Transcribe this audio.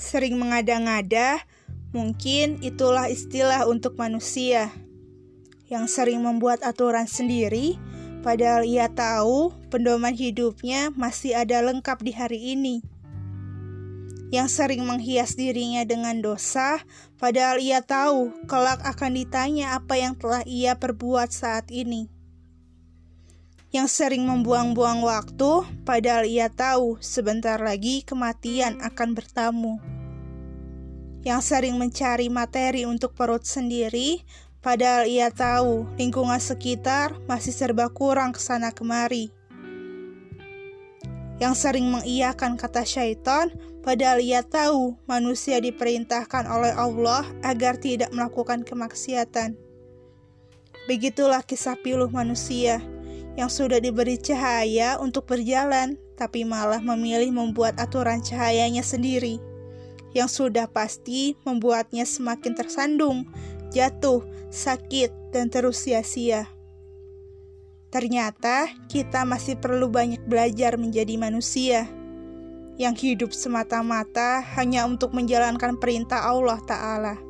sering mengada-ngada, mungkin itulah istilah untuk manusia yang sering membuat aturan sendiri, padahal ia tahu pedoman hidupnya masih ada lengkap di hari ini. Yang sering menghias dirinya dengan dosa, padahal ia tahu kelak akan ditanya apa yang telah ia perbuat saat ini yang sering membuang-buang waktu, padahal ia tahu sebentar lagi kematian akan bertamu. Yang sering mencari materi untuk perut sendiri, padahal ia tahu lingkungan sekitar masih serba kurang ke sana kemari. Yang sering mengiyakan kata syaitan, padahal ia tahu manusia diperintahkan oleh Allah agar tidak melakukan kemaksiatan. Begitulah kisah piluh manusia yang sudah diberi cahaya untuk berjalan, tapi malah memilih membuat aturan cahayanya sendiri, yang sudah pasti membuatnya semakin tersandung, jatuh, sakit, dan terus sia-sia. Ternyata kita masih perlu banyak belajar menjadi manusia yang hidup semata-mata hanya untuk menjalankan perintah Allah Ta'ala.